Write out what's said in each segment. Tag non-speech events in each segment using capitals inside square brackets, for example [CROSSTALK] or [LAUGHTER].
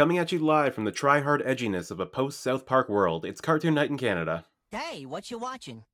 Coming at you live from the try-hard edginess of a post-South Park world, it's Cartoon Night in Canada. Hey, what you watching?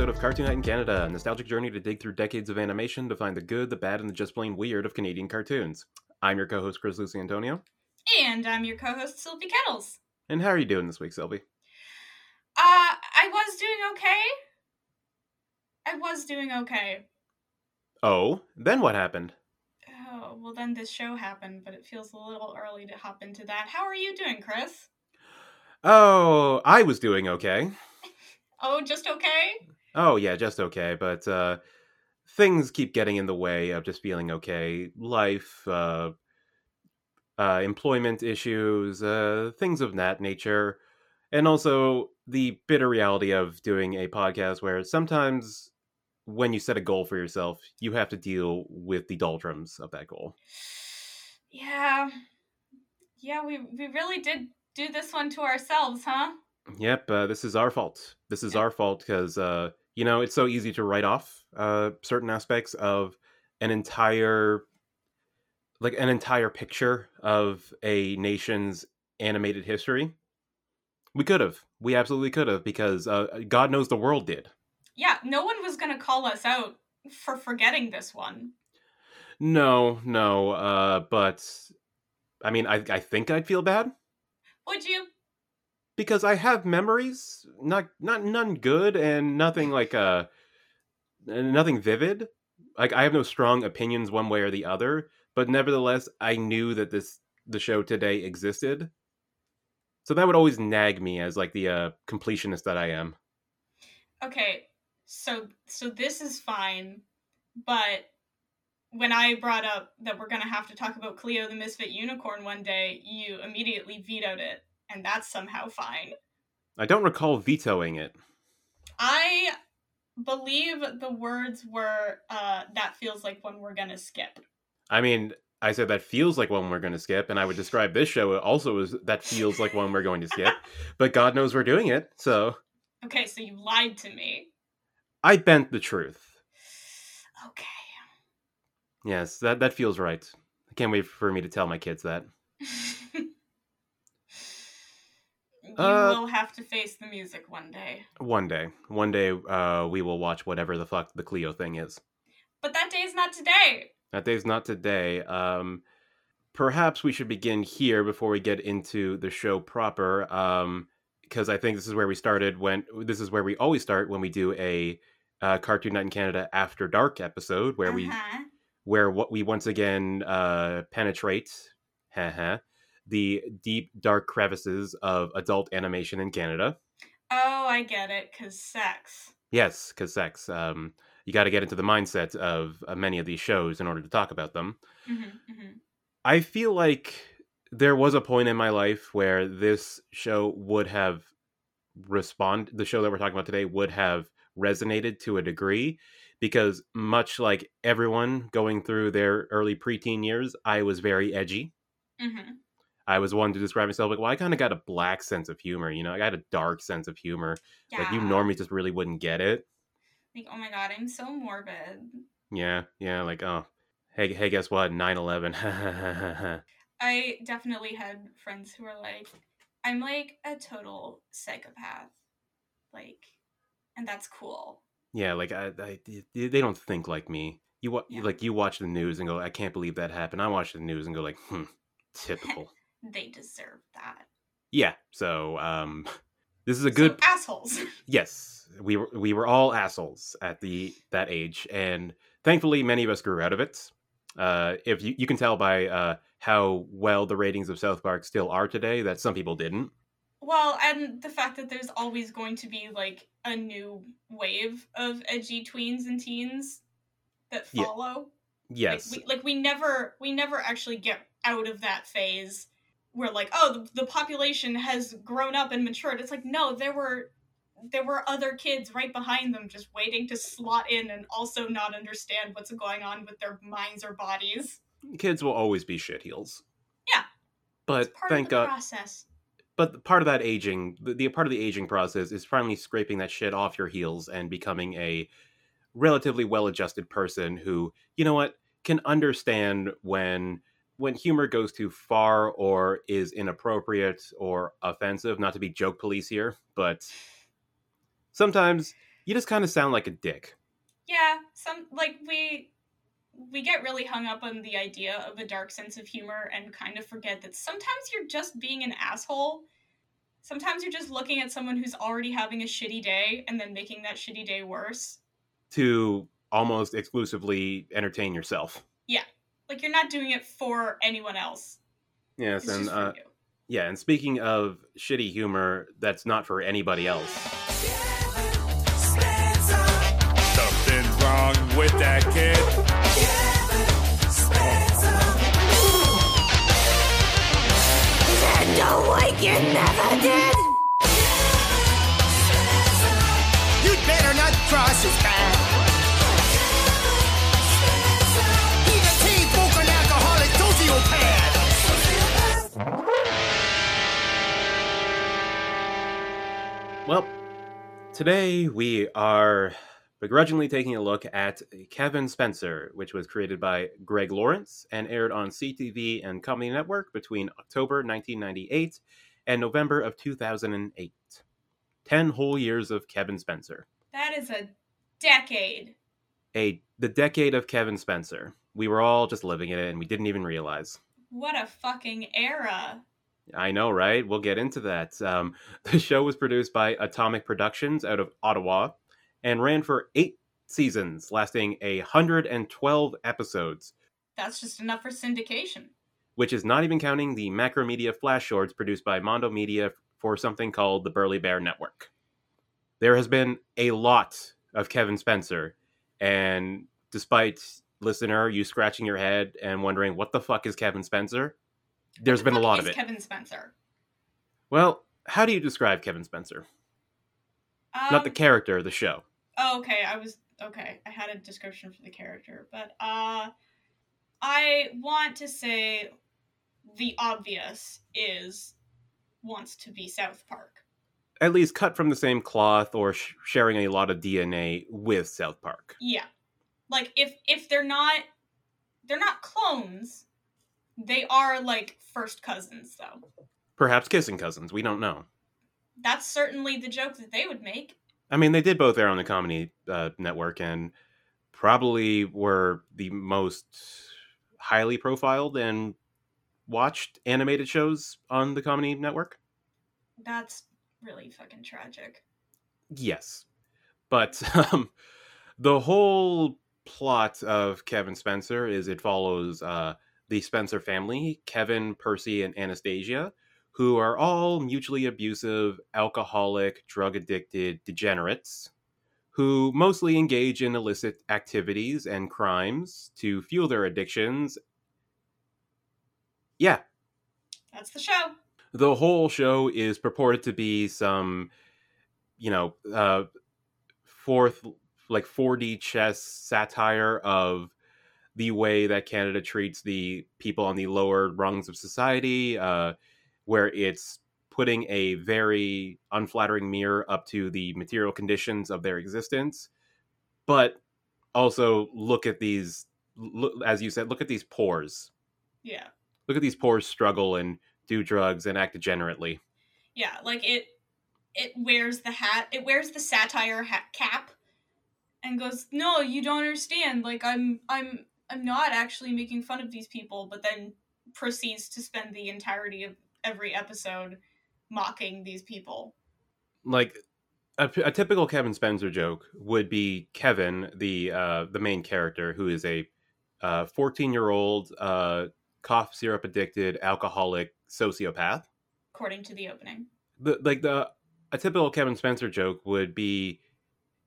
Episode of Cartoon Night in Canada, a nostalgic journey to dig through decades of animation to find the good, the bad, and the just plain weird of Canadian cartoons. I'm your co-host Chris Lucy Antonio, And I'm your co-host Sylvie Kettles. and how are you doing this week, Sylvie? Uh, I was doing okay. I was doing okay. Oh, then what happened? Oh, well then this show happened, but it feels a little early to hop into that. How are you doing, Chris? Oh, I was doing okay. [LAUGHS] Oh, just okay? Oh yeah, just okay, but uh things keep getting in the way of just feeling okay. Life, uh uh employment issues, uh things of that nature. And also the bitter reality of doing a podcast where sometimes when you set a goal for yourself, you have to deal with the doldrums of that goal. Yeah. Yeah, we we really did do this one to ourselves, huh? Yep, uh, this is our fault. This is our fault because uh, you know it's so easy to write off uh, certain aspects of an entire, like an entire picture of a nation's animated history. We could have, we absolutely could have, because uh, God knows the world did. Yeah, no one was gonna call us out for forgetting this one. No, no, uh, but I mean, I I think I'd feel bad Would you? Because I have memories, not not none good and nothing like uh nothing vivid. Like I have no strong opinions one way or the other, but nevertheless, I knew that this the show today existed. So that would always nag me as like the uh completionist that I am. Okay, so so this is fine, but when I brought up that we're gonna have to talk about Cleo the Misfit Unicorn one day, you immediately vetoed it, and that's somehow fine. I don't recall vetoing it. I believe the words were uh that feels like one we're gonna skip. I mean, I said that feels like one we're going to skip, and I would describe this show also as that feels like one we're going to skip. [LAUGHS] But God knows we're doing it, so Okay, so you lied to me. I bent the truth. Okay. Yes, that that feels right. I can't wait for me to tell my kids that. [LAUGHS] you Uh, will have to face the music one day. One day, one day, uh, we will watch whatever the fuck the Cleo thing is. But that day is not today. That day is not today. Um, perhaps we should begin here before we get into the show proper. Um, because I think this is where we started when this is where we always start when we do a uh, Cartoon Night in Canada After Dark episode, where we Uh-huh. where what we once again uh, penetrate the deep dark crevices of adult animation in Canada. Oh, I get it, cause sex. Yes, because sex. Um, you got to get into the mindset of uh, many of these shows in order to talk about them. hmm hmm I feel like there was a point in my life where this show would have respond. The show that we're talking about today would have resonated to a degree because much like everyone going through their early preteen years, I was very edgy. hmm I was one to describe myself like, well, I kind of got a black sense of humor, you know, I got a dark sense of humor. Yeah. Like you normally just really wouldn't get it. Like, oh my god, I'm so morbid. Yeah, yeah, like oh, hey, hey, guess what? 9-11. [LAUGHS] I definitely had friends who were like, I'm like a total psychopath. Like, and that's cool. yeah, like I, I, they they don't think like me. You wa- Yeah. like you watch the news and go, I can't believe that happened. I watch the news and go like, hmm, [LAUGHS] typical. They deserve that. yeah. So, um, [LAUGHS] this is a So, good assholes. [LAUGHS] yes. We were we were all assholes at the that age, and thankfully, many of us grew out of it. Uh, if you, you can tell by uh, how well the ratings of South Park still are today, that some people didn't. Well, and the fact that there's always going to be like a new wave of edgy tweens and teens that Yeah. follow. Yes. Like we, like we never we never actually get out of that phase where like oh the, the population has grown up and matured. It's like no, there were there were other kids right behind them just waiting to slot in and also not understand what's going on with their minds or bodies. Kids will always be shitheels. Yeah. But thank of the God. process. but part of that aging the, the part of the aging process is finally scraping that shit off your heels and becoming a relatively well-adjusted person who you know what can understand when when humor goes too far or is inappropriate or offensive not to be joke police here but sometimes you just kind of sound like a dick Yeah, some like we we get really hung up on the idea of a dark sense of humor and kind of forget that sometimes you're just being an asshole. Sometimes you're just looking at someone who's already having a shitty day and then making that shitty day worse. to almost exclusively entertain yourself Like you're not doing it for anyone else. yes It's and just for uh, you. yeah and speaking of shitty humor that's not for anybody else Something's wrong with that kid. You'd better not cross his path. Well, today we are begrudgingly taking a look at Kevin Spencer, which was created by Greg Lawrence and aired on CTV and Comedy Network between October 1998 and November of 2008. 10 whole years of Kevin Spencer. That is a decade. A the decade of Kevin Spencer. We were all just living in it and we didn't even realize. What a fucking era. I know, right? We'll get into that. Um, [LAUGHS] the show was produced by Atomic Productions out of Ottawa and ran for eight seasons, lasting a 112 episodes, That's just enough for syndication. which is not even counting the Macromedia flash shorts produced by Mondo Media for something called the Burly Bear Network. There has been a lot of Kevin Spencer, and despite listener you scratching your head and wondering what the fuck is Kevin Spencer, there's been a lot of it. Kevin Spencer. Well, how do you describe Kevin Spencer? Not the Um, character, the show. Oh, okay. I was okay. I had a description for the character, but uh I want to say the obvious is wants to be South Park. At least cut from the same cloth or sh- sharing a lot of DNA with South Park. Yeah. Like if if they're not they're not clones, they are like first cousins though. Perhaps kissing cousins, we don't know. That's certainly the joke that they would make. I mean, they did both air on the Comedy uh, Network and probably were the most highly profiled and watched animated shows on the Comedy Network. That's really fucking tragic. Yes. But [LAUGHS] um, the whole plot of Kevin Spencer is it follows uh, the Spencer family, Kevin, Percy, and Anastasia, who are all mutually abusive, alcoholic, drug addicted degenerates who mostly engage in illicit activities and crimes to fuel their addictions. Yeah, That's the show. the whole show is purported to be some you know uh fourth like 4d chess satire of the way that canada treats the people on the lower rungs of society uh where it's putting a very unflattering mirror up to the material conditions of their existence but also look at these look, as you said look at these pores Yeah. look at these pores struggle and do drugs and act degenerately Yeah, like it it wears the hat, it wears the satire hat cap and goes, "No, you don't understand. Like I'm I'm I'm not actually making fun of these people," but then proceeds to spend the entirety of every episode mocking these people. like a, a typical Kevin Spencer joke would be Kevin, the uh, the main character, who is a fourteen year old uh, cough syrup addicted alcoholic sociopath. According to the opening. the like the a typical Kevin Spencer joke would be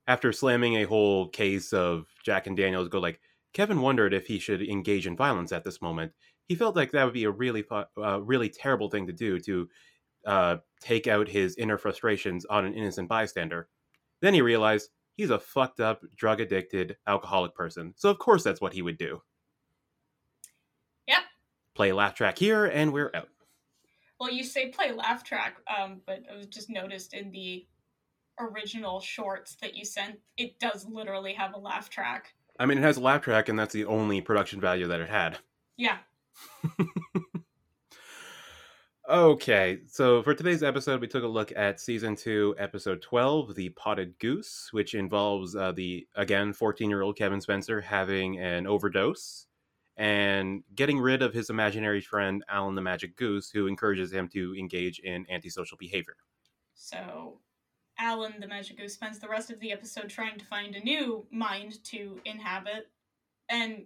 after slamming a whole case of Jack and Daniels, go like Kevin wondered if he should engage in violence at this moment. He felt like that would be a really uh, really terrible thing to do to uh, take out his inner frustrations on an innocent bystander. Then he realized he's a fucked up, drug addicted, alcoholic person. So of course that's what he would do. Yep. Play laugh track here, and we're out. Well, you say play laugh track, um, but I was just noticed in the original shorts that you sent, it does literally have a laugh track. I mean, it has a laugh track, and that's the only production value that it had. Yeah. [LAUGHS] Okay, so for today's episode, we took a look at season two, episode 12, The Potted Goose, which involves uh, the, again, 14 year old Kevin Spencer having an overdose and getting rid of his imaginary friend, Alan the Magic Goose, who encourages him to engage in antisocial behavior. So Alan the Magic Goose spends the rest of the episode trying to find a new mind to inhabit, and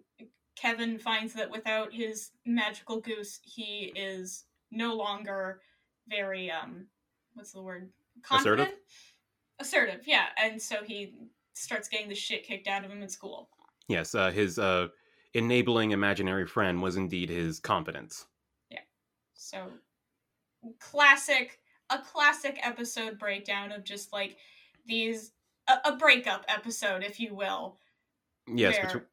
Kevin finds that without his magical goose, he is no longer very um what's the word? Assertive? Confident? Assertive, yeah. And so he starts getting the shit kicked out of him in school. Yes, uh, his uh, enabling imaginary friend was indeed his confidence. Yeah. So classic a classic episode breakdown of just like these a, a breakup episode, if you will. Yes, where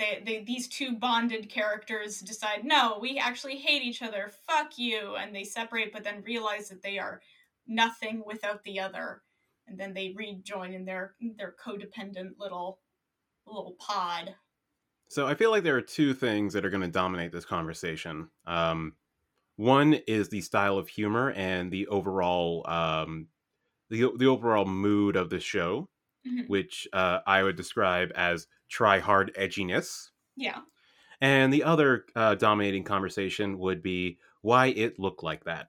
they, they these two bonded characters decide no we actually hate each other fuck you and they separate but then realize that they are nothing without the other and then they rejoin in their their codependent little little pod So I feel like there are two things that are going to dominate this conversation. Um, one is the style of humor and the overall um, the the overall mood of the show, Mhm. which uh, I would describe as try hard edginess. yeah And the other uh, dominating conversation would be why it looked like that.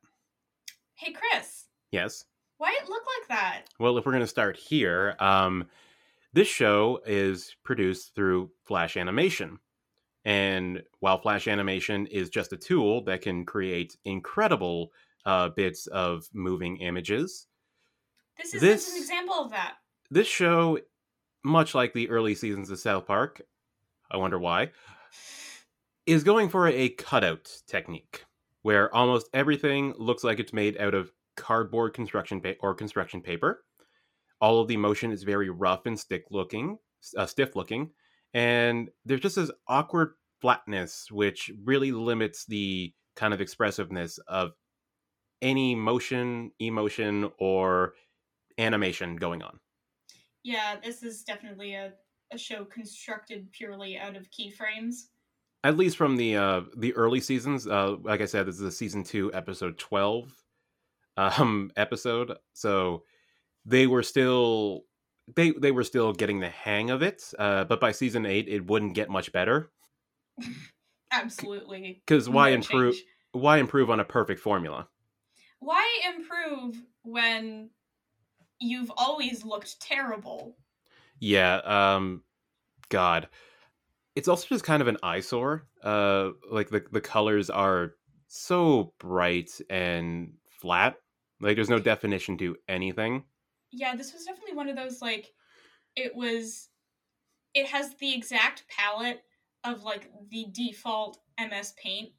hey chris Yes. why it look like that Well, if we're going to start here, um, this show is produced through Flash Animation. And while Flash Animation is just a tool that can create incredible uh, bits of moving images, this is This- just an example of that this show, much like the early seasons of South Park, I wonder why, is going for a cutout technique where almost everything looks like it's made out of cardboard construction pa- or construction paper. All of the motion is very rough and stick looking, uh, stiff looking, and there's just this awkward flatness which really limits the kind of expressiveness of any motion, emotion, or animation going on. yeah this is definitely a, a show constructed purely out of keyframes at least from the uh the early seasons uh like i said this is a season 2 episode 12 [LAUGHS] um episode so they were still they they were still getting the hang of it uh but by season 8 it wouldn't get much better. [LAUGHS] Absolutely. Cuz why no improve change. why improve on a perfect formula? Why improve when you've always looked terrible? Yeah um god. It's also just kind of an eyesore uh like the the colors are so bright and flat. Like there's no definition to anything yeah this was definitely one of those like it was it has the exact palette of like the default ms paint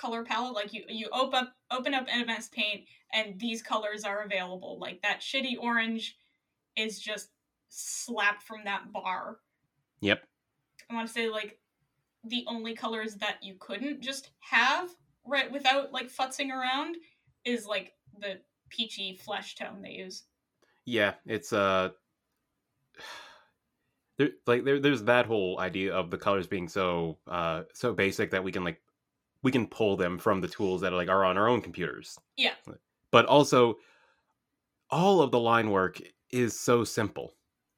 color palette. Like you you open up open up ms paint and these colors are available. Like that shitty orange is just slapped from that bar. Yep. I want to say like the only colors that you couldn't just have right without like futzing around is like the peachy flesh tone they use. Yeah, it's uh [SIGHS] there like there there's that whole idea of the colors being so uh so basic that we can like we can pull them from the tools that are like are on our own computers. Yeah. But also all of the line work is so simple.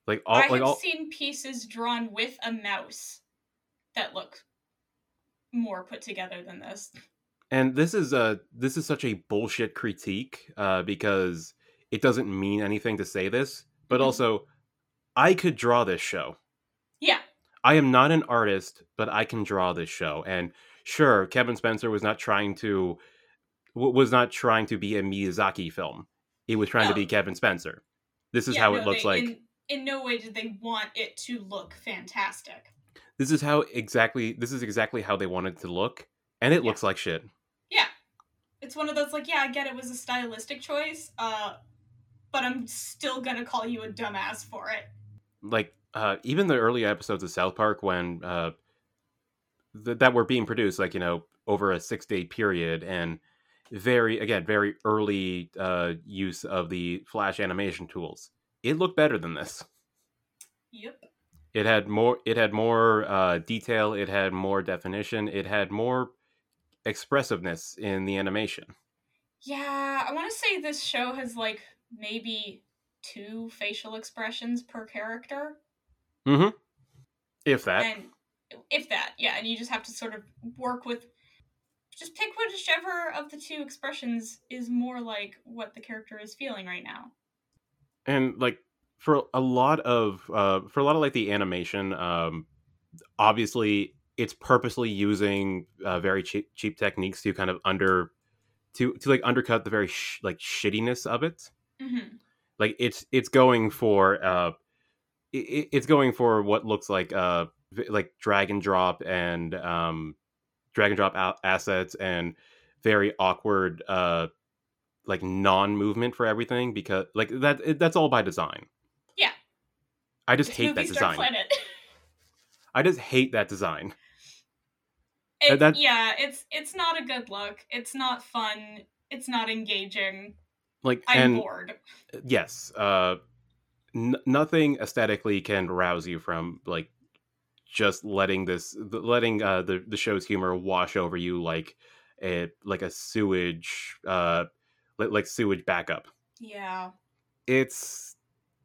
Like all I like have all seen pieces drawn with a mouse that look more put together than this. and this is a this is such a bullshit critique uh because it doesn't mean anything to say this, but Mhm. also I could draw this show. Yeah, I am not an artist, but I can draw this show. And sure, Kevin Spencer was not trying to was not trying to be a Miyazaki film. It was trying to be Kevin Spencer. This is Yeah, how no, it looks they- like. In, in no way did they want it to look fantastic. This is how exactly. This is exactly how they wanted to look, and it Yeah. looks like shit. Yeah. It's one of those like, yeah, I get it was a stylistic choice, uh, but I'm still gonna call you a dumbass for it. like uh even the early episodes of South Park when uh th- that were being produced like you know over a 6 day period and very again very early uh use of the flash animation tools it looked better than this Yep. it had more it had more uh detail it had more definition it had more expressiveness in the animation Yeah, I want to say this show has like maybe two facial expressions per character, mhm if that and if that, yeah, and you just have to sort of work with. Just pick whichever of the two expressions is more like what the character is feeling right now. and like for a lot of uh for a lot of like the animation um obviously it's purposely using uh, very cheap cheap techniques to kind of under to to like undercut the very sh- like shittiness of it hmm like it's it's going for uh it, it's going for what looks like uh like drag and drop and um drag and drop a- assets and very awkward uh like non-movement for everything because like that it, that's all by design Yeah. i just It's hate that design i just hate that design It- that- yeah, it's it's not a good look. It's not fun. It's not engaging. Like I'm and bored. yes uh n- nothing aesthetically can rouse you from like just letting this th- letting uh the the show's humor wash over you like a like a sewage uh like sewage backup Yeah. it's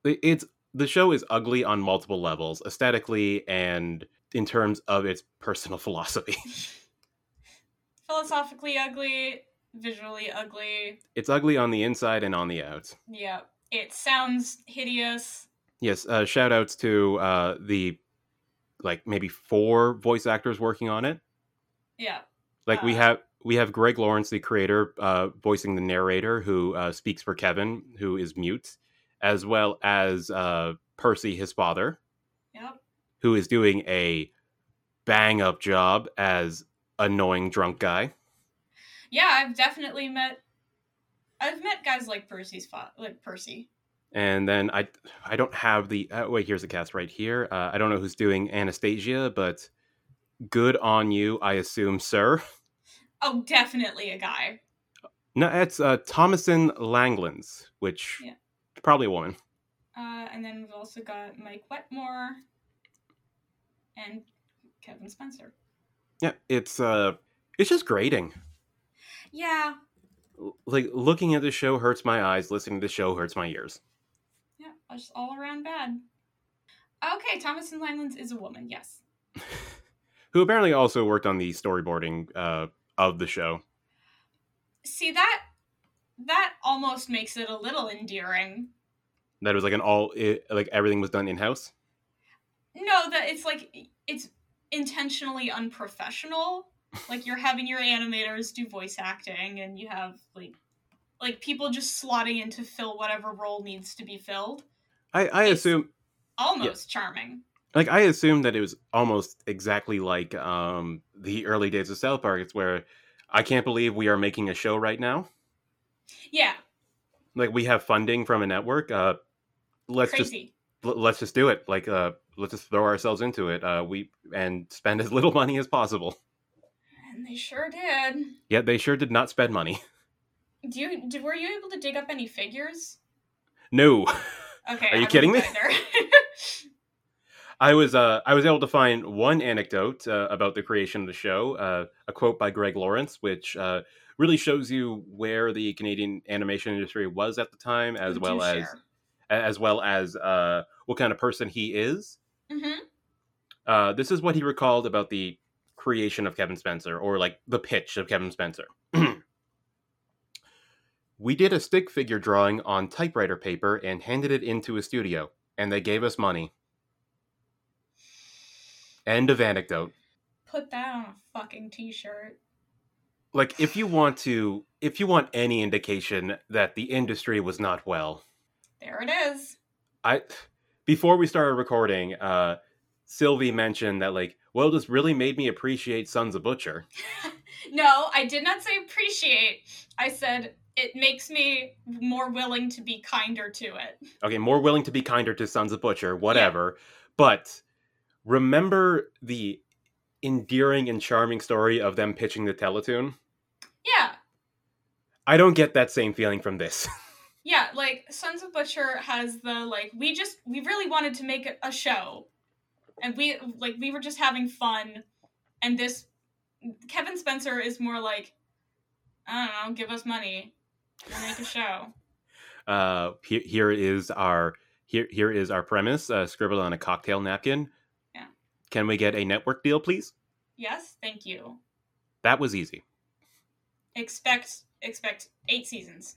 it's the show is ugly on multiple levels aesthetically and in terms of its personal [LAUGHS] philosophy [LAUGHS] Philosophically ugly, visually ugly. it's ugly on the inside and on the out Yeah. It sounds hideous. yes uh shout outs to uh the like maybe four voice actors working on it Yeah. like we Uh, have we have greg lawrence the creator uh voicing the narrator who uh speaks for kevin who is mute as well as uh percy his father Yep. who is doing a bang up job as annoying drunk guy Yeah, I've definitely met I've met guys like Percy's fa- like Percy. and then i i don't have the uh, wait here's the cast right here uh, i don't know who's doing anastasia but good on you i assume sir Oh, definitely a guy. no it's uh thomason langlands which Yeah. probably a woman Uh, and then we've also got Mike Wetmore and Kevin Spencer. yeah it's uh it's just grating Yeah, like looking at the show hurts my eyes listening to the show hurts my ears yeah, just all around bad. Okay, Thomas and Langlands is a woman. Yes. [LAUGHS] who apparently also worked on the storyboarding uh of the show See that that almost makes it a little endearing. that was like an all it, like everything was done in-house No, that it's like it's intentionally unprofessional. Like you're having your animators do voice acting and you have like like people just slotting in to fill whatever role needs to be filled. i i It's- assume Almost charming. like i assume that it was almost exactly like um the early days of south park. It's where i can't believe we are making a show right now. Yeah, like we have funding from a network. Uh let's just l- let's just do it. Like uh let's just throw ourselves into it. Uh we and spend as little money as possible And they sure did. Yeah, they sure did not spend money [LAUGHS] Do you did, were you able to dig up any figures? no [LAUGHS] Okay. Are you kidding me? [LAUGHS] I was uh, I was able to find one anecdote uh, about the creation of the show, uh, a quote by Greg Lawrence, which uh, really shows you where the Canadian animation industry was at the time, as Oh, well as share. as well as uh, what kind of person he is. Mhm. Uh, this is what he recalled about the creation of Kevin Spencer, or like the pitch of Kevin Spencer. [CLEARS THROAT] we did a stick figure drawing on typewriter paper and handed it into a studio, and they gave us money. End of anecdote. Put that on a fucking t-shirt. like if you want to if you want any indication that the industry was not well There it is. i before we started recording uh sylvie mentioned that like well this really made me appreciate sons of butcher [LAUGHS] No, I did not say appreciate. I said it makes me more willing to be kinder to it. okay more willing to be kinder to sons of butcher whatever but remember the endearing and charming story of them pitching the teletoon Yeah. i don't get that same feeling from this [LAUGHS] Yeah, like Sons of Butcher has the like we just we really wanted to make a- a show. And we like we were just having fun and this Kevin Spencer is more like I don't know, give us money. We'll make a [LAUGHS] show. uh here, here is our here here is our premise uh, scribbled on a cocktail napkin Yeah. can we get a network deal please Yes, thank you. that was easy Expect expect 8 seasons.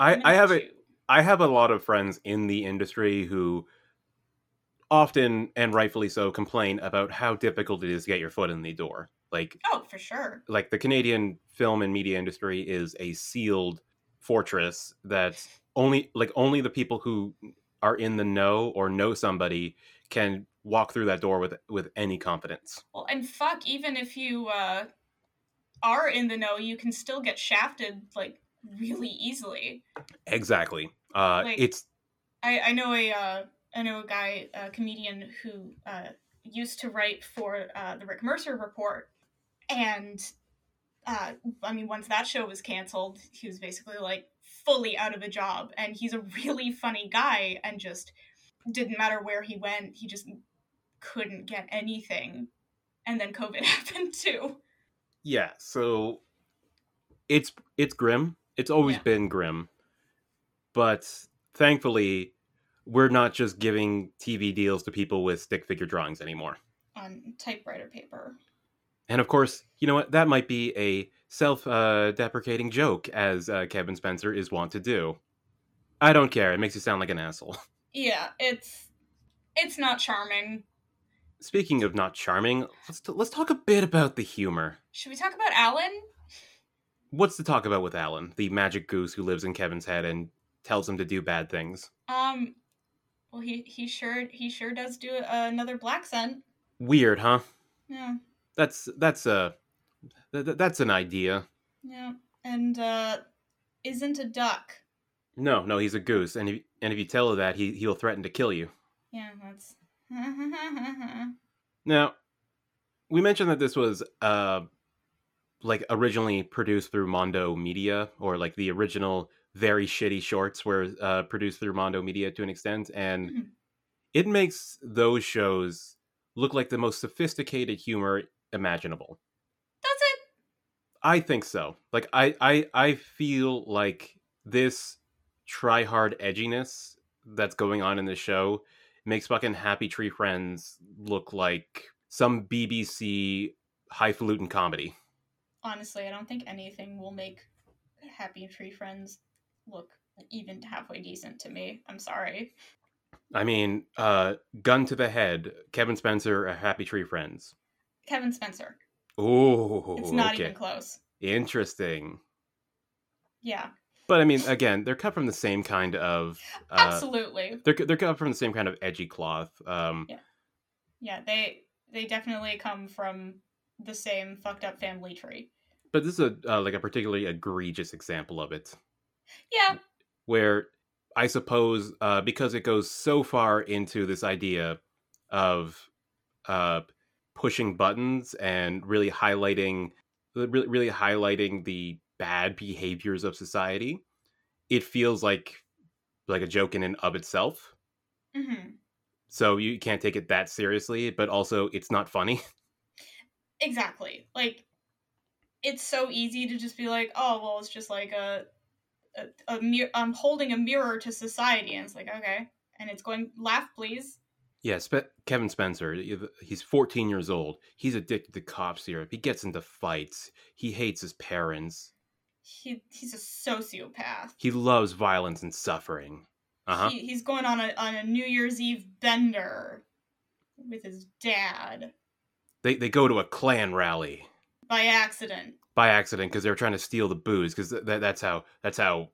i i have a Two. i have a lot of friends in the industry who often and rightfully so complain about how difficult it is to get your foot in the door like Oh, for sure. like the canadian film and media industry is a sealed fortress that only like only the people who are in the know or know somebody can walk through that door with with any confidence Well, and fuck, even if you uh, are in the know, you can still get shafted like really easily. Exactly. Uh, Like- it's I, I know a uh, I know a guy, a comedian who uh, used to write for uh, the Rick Mercer Report, and uh, I mean, once that show was canceled, he was basically like fully out of a job, and he's a really funny guy, and just didn't matter where he went, he just couldn't get anything, and then COVID [LAUGHS] happened too. yeah. So it's it's grim. It's always Yeah. been grim, but thankfully, we're not just giving TV deals to people with stick figure drawings anymore. on typewriter paper. And of course, you know what? That might be a self-deprecating joke, as uh, Kevin Spencer is wont to do. I don't care. It makes you sound like an asshole. [LAUGHS] Yeah, it's it's not charming. Speaking of not charming, let's t- let's talk a bit about the humor. Should we talk about Alan? What's to talk about with Alan, the magic goose who lives in Kevin's head and tells him to do bad things? Um, well, he he sure he sure does do uh, another black scent. Weird, huh? Yeah, That's that's a th- th- that's an idea. yeah, and uh, isn't a duck. No, no, he's a goose, and if, and if you tell her that, he he'll threaten to kill you. Yeah, that's. [LAUGHS] Now, we mentioned that this was uh like originally produced through Mondo Media, or like the original very shitty shorts were uh, produced through Mondo Media to an extent, and Mhm. it makes those shows look like the most sophisticated humor imaginable. that's it. I think so. Like I I I feel like this try hard edginess that's going on in the show makes fucking Happy Tree Friends look like some BBC highfalutin comedy. Honestly, I don't think anything will make Happy Tree Friends look even halfway decent to me. I'm sorry. I mean, uh gun to the head, Kevin Spencer, a Happy Tree Friends. Kevin Spencer. Oh, It's not okay. even close. Interesting. Yeah, But I mean, again, they're cut from the same kind of uh, absolutely. they're they're cut from the same kind of edgy cloth. Um, Yeah. Yeah, they they definitely come from the same fucked up family tree. but this is a uh, like a particularly egregious example of it. Yeah, where I suppose uh, because it goes so far into this idea of uh, pushing buttons and really highlighting really, really highlighting the bad behaviors of society, it feels like like a joke in and of itself. hmm So you can't take it that seriously, but also it's not funny. [LAUGHS] exactly. Like, it's so easy to just be like, oh, well, it's just like a a, a mir- I'm holding a mirror to society, and it's like, okay, and it's going laugh, please. Yeah, Spe- Kevin Spencer, he's 14 years old. He's addicted to cough syrup. He gets into fights. He hates his parents. He he's a sociopath. He loves violence and suffering. Uh huh. He, he's going on a on a New Year's Eve bender with his dad. They they go to a Klan rally. by accident. By accident because they were trying to steal the booze because th- that's how that's how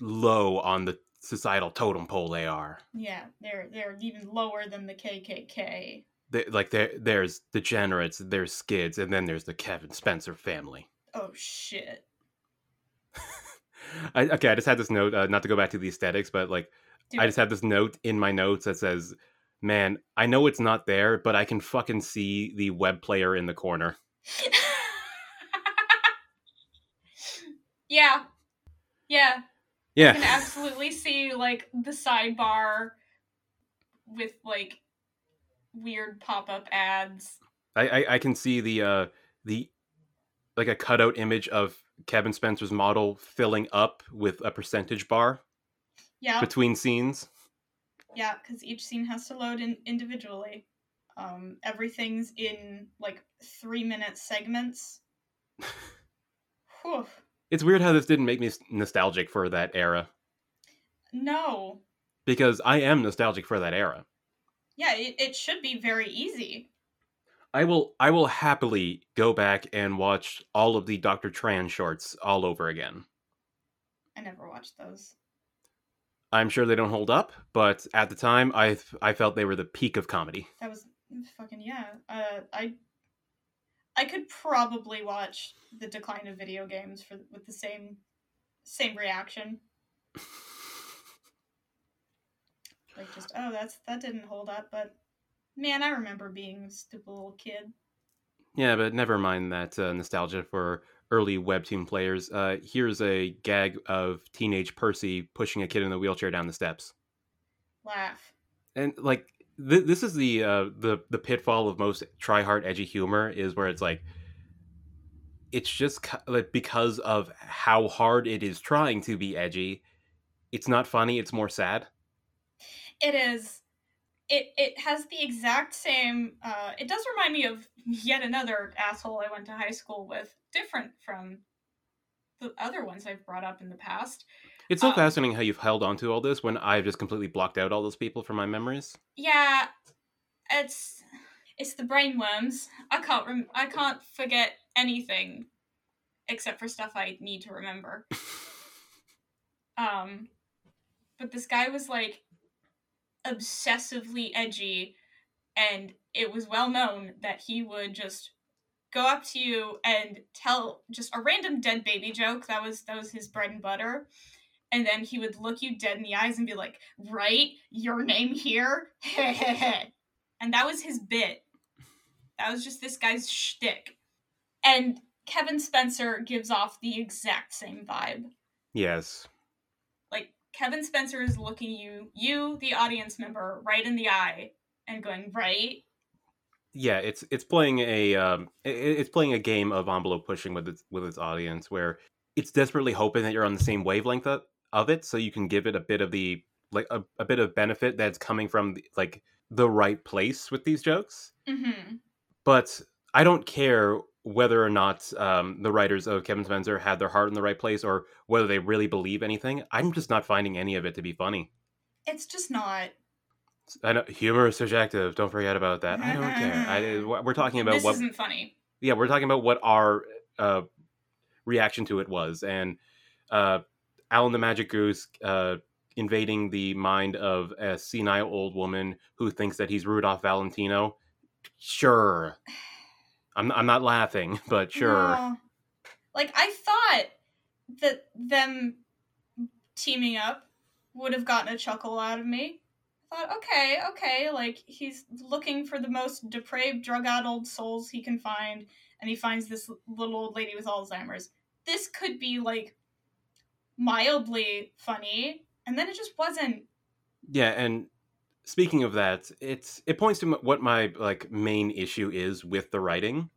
low on the societal totem pole they are. Yeah, they're they're even lower than the KKK. They, like there there's degenerates, there's skids, and then there's the Kevin Spencer family. Oh shit. [LAUGHS] I, okay, I just had this note, uh, not to go back to the aesthetics, but like Do I just had this note in my notes that says, "Man, I know it's not there, but I can fucking see the web player in the corner." [LAUGHS] yeah. Yeah. Yeah. I Yeah, can absolutely see like the sidebar with like weird pop-up ads. I, I I can see the uh the like a cutout image of Kevin Spencer's model filling up with a percentage bar Yeah. between scenes. Yeah, because each scene has to load in individually. Um, everything's in like three minute segments. [LAUGHS] Whew. It's weird how this didn't make me nostalgic for that era No. because I am nostalgic for that era. Yeah, it, it should be very easy. I will I will happily go back and watch all of the Dr. Tran shorts all over again. I never watched those. I'm sure they don't hold up, but at the time I I felt they were the peak of comedy. That was fucking yeah. Uh, I I could probably watch the decline of video games for with the same same reaction. [LAUGHS] Like just oh that's that didn't hold up, but man, I remember being a stupid little kid. Yeah, but never mind that uh, nostalgia for early webtoon players. Uh, here's a gag of teenage Percy pushing a kid in a wheelchair down the steps, Laugh. and like th- this is the uh, the the pitfall of most try hard edgy humor is where it's like it's just like because of how hard it is trying to be edgy, it's not funny. It's more sad. It is. It it has the exact same. Uh, it does remind me of yet another asshole I went to high school with, different from the other ones I've brought up in the past. It's so Uh, fascinating how you've held on to all this when I've just completely blocked out all those people from my memories. Yeah, it's it's the brain worms. I can't rem- I can't forget anything except for stuff I need to remember. [LAUGHS] Um, but this guy was like obsessively edgy, and it was well known that he would just go up to you and tell just a random dead baby joke. That was that was his bread and butter. And then he would look you dead in the eyes and be like, "Right, your name here." [LAUGHS] and that was his bit. That was just this guy's shtick. And Kevin Spencer gives off the exact same vibe Yes. like Kevin Spencer is looking you, you, the audience member, right in the eye and going, right? yeah it's it's playing a um it's playing a game of envelope pushing with its with its audience where it's desperately hoping that you're on the same wavelength of it so you can give it a bit of the like a, a bit of benefit that's coming from the, like the right place with these jokes Mm-hmm. but i don't care whether or not um, the writers of kevin spencer had their heart in the right place or whether they really believe anything i'm just not finding any of it to be funny It's just not. I know humor is subjective. Don't forget about that. I don't care. I, [LAUGHS] we're talking about this what isn't funny. yeah, we're talking about what our uh, reaction to it was, and uh, Alan the Magic Goose uh, invading the mind of a senile old woman who thinks that he's Rudolph Valentino. Sure, I'm I'm not laughing, [LAUGHS] but sure. No. Like, I thought that them teaming up would have gotten a chuckle out of me. I thought, okay, okay, like, he's looking for the most depraved, drug addled souls he can find, and he finds this little old lady with Alzheimer's. This could be, like, mildly funny, and then it just wasn't. Yeah, and speaking of that, it's it points to what my like main issue is with the writing